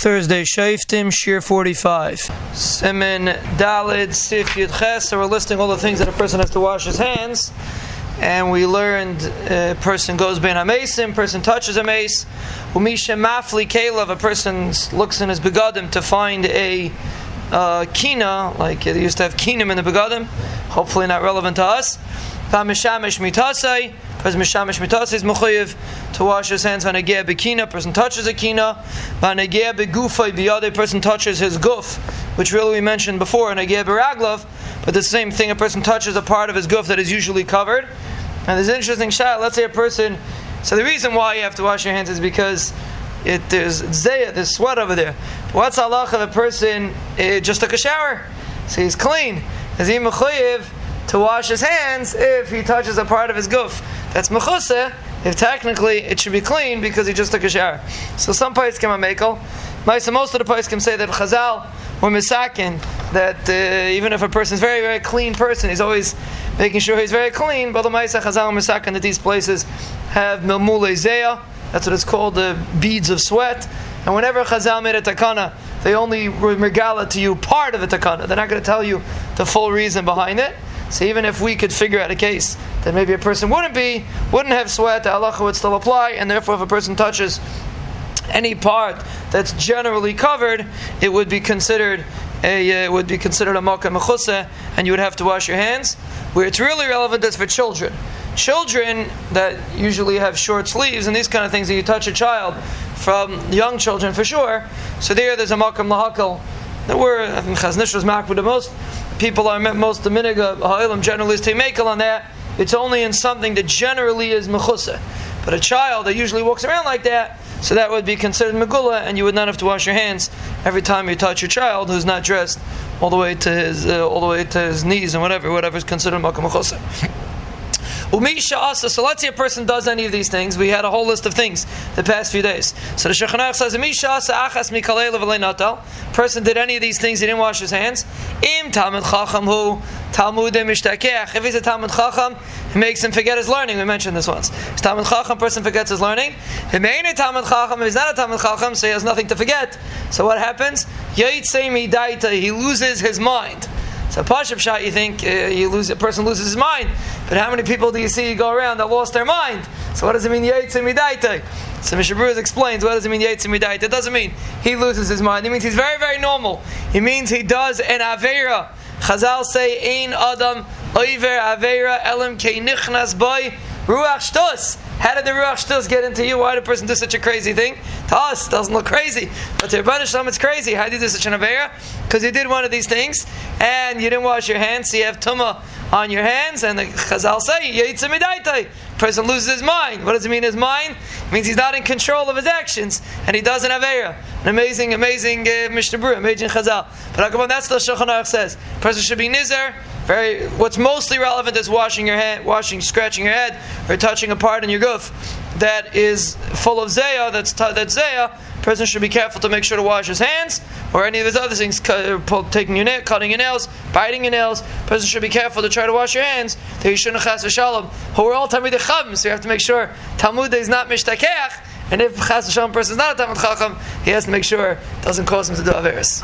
Thursday, Shaiftim, Shir 45. Simin Dalid Sif Yud Ches. So we're listing all the things that a person has to wash his hands. And we learned a person goes ben a person touches a mace. Umisha Mafli Kalev, a person looks in his begadim to find a uh, kina, like they used to have kinim in the begadim. Hopefully not relevant to us. Pamishamish mitasai. Person mishamish mitas is mechuyev to wash his hands. Vanegea bekina, person touches a kina. Vanegea begufay, the other person touches his guf, which really we mentioned before. Vanegea beraglav, but the same thing, a person touches a part of his guf that is usually covered. And there's an interesting shot. Let's say a person. So the reason why you have to wash your hands is because it, there's zayah, there's sweat over there. What's Allah of a person it just took a shower, so he's clean? Is he mechuyev to wash his hands if he touches a part of his guf. That's mechuseh, if technically it should be clean because he just took a shower. So some pais can makel. Most of the pais can say that Chazal or Misakin, that uh, even if a person is very, very clean person, he's always making sure he's very clean. But the Maisa Chazal Misakin that these places have milmule zeya, that's what it's called, the beads of sweat. And whenever Chazal made a takana, they only regala to you part of the takana. They're not going to tell you the full reason behind it. So even if we could figure out a case that maybe a person wouldn't be, wouldn't have sweat, the halacha would still apply, and therefore if a person touches any part that's generally covered, it would be considered a uh, would be considered a mechuseh, and you would have to wash your hands. Where it's really relevant is for children. Children that usually have short sleeves and these kind of things, that you touch a child from young children for sure. So there, there's a makkah lahakal. There were I think Chazon Ish was makbid the most people are most the miniga ha'ilim generally is teimekel on that. It's only in something that generally is mechusa. But a child that usually walks around like that, so that would be considered megula, and you would not have to wash your hands every time you touch your child who's not dressed all the way to his uh, all the way to his knees and whatever, whatever is considered makom mechusa. Umisha asa. So let's say a person does any of these things. We had a whole list of things the past few days. So the Shulchan says, Umisha asa achas mikalei levelei Person did any of these things, he didn't wash his hands. Im talmud chacham hu talmudim ishtakech. If he's a talmud chacham, it makes him forget his learning. We mentioned this once. If talmud chacham, person forgets his learning. If ain't a talmud chacham, if he's not a talmud chacham, so he has nothing to forget. So what happens? He loses his mind. So Pashup shot, you think uh, you lose a person loses his mind, but how many people do you see go around that lost their mind? So what does it mean Yitzim Midaita? So Mishnah Berurah explains what does it mean Yitzim Midaita? It doesn't mean he loses his mind. It means he's very very normal. It means he does an avera. Chazal say ein adam oiver avera elim ke nichnas boy ruach shtos. How did the Ruach Shtus get into you? Why did a person do such a crazy thing? To us, doesn't look crazy. But to Rabban Shalom, it's crazy. How did you do such an Avera? Because you did one of these things, and you didn't wash your hands, so you have Tumah on your hands, and the Chazal say, Yitzamidaita. Person loses his mind. What does it mean, his mind? It means he's not in control of his actions, and he doesn't have Avera. An amazing, amazing uh, Mishnah Berurah, amazing Chazal. But Akaban, that's the Shulchan Aruch says. person should be Nizer, what's mostly relevant is washing your head, washing, scratching your head, or touching a part in your guf that is full of zaya. That's that's zaya. Person should be careful to make sure to wash his hands or any of his other things, uh, taking your nail, cutting your nails, biting your nails. Person should be careful to try to wash your hands. That you shouldn't chas v'shalom. Who are all talmid chacham, so you have to make sure Talmud is not mishtakeach. And if chas v'shalom person is not a talmud chacham, he has to make sure it doesn't cause him to do averis.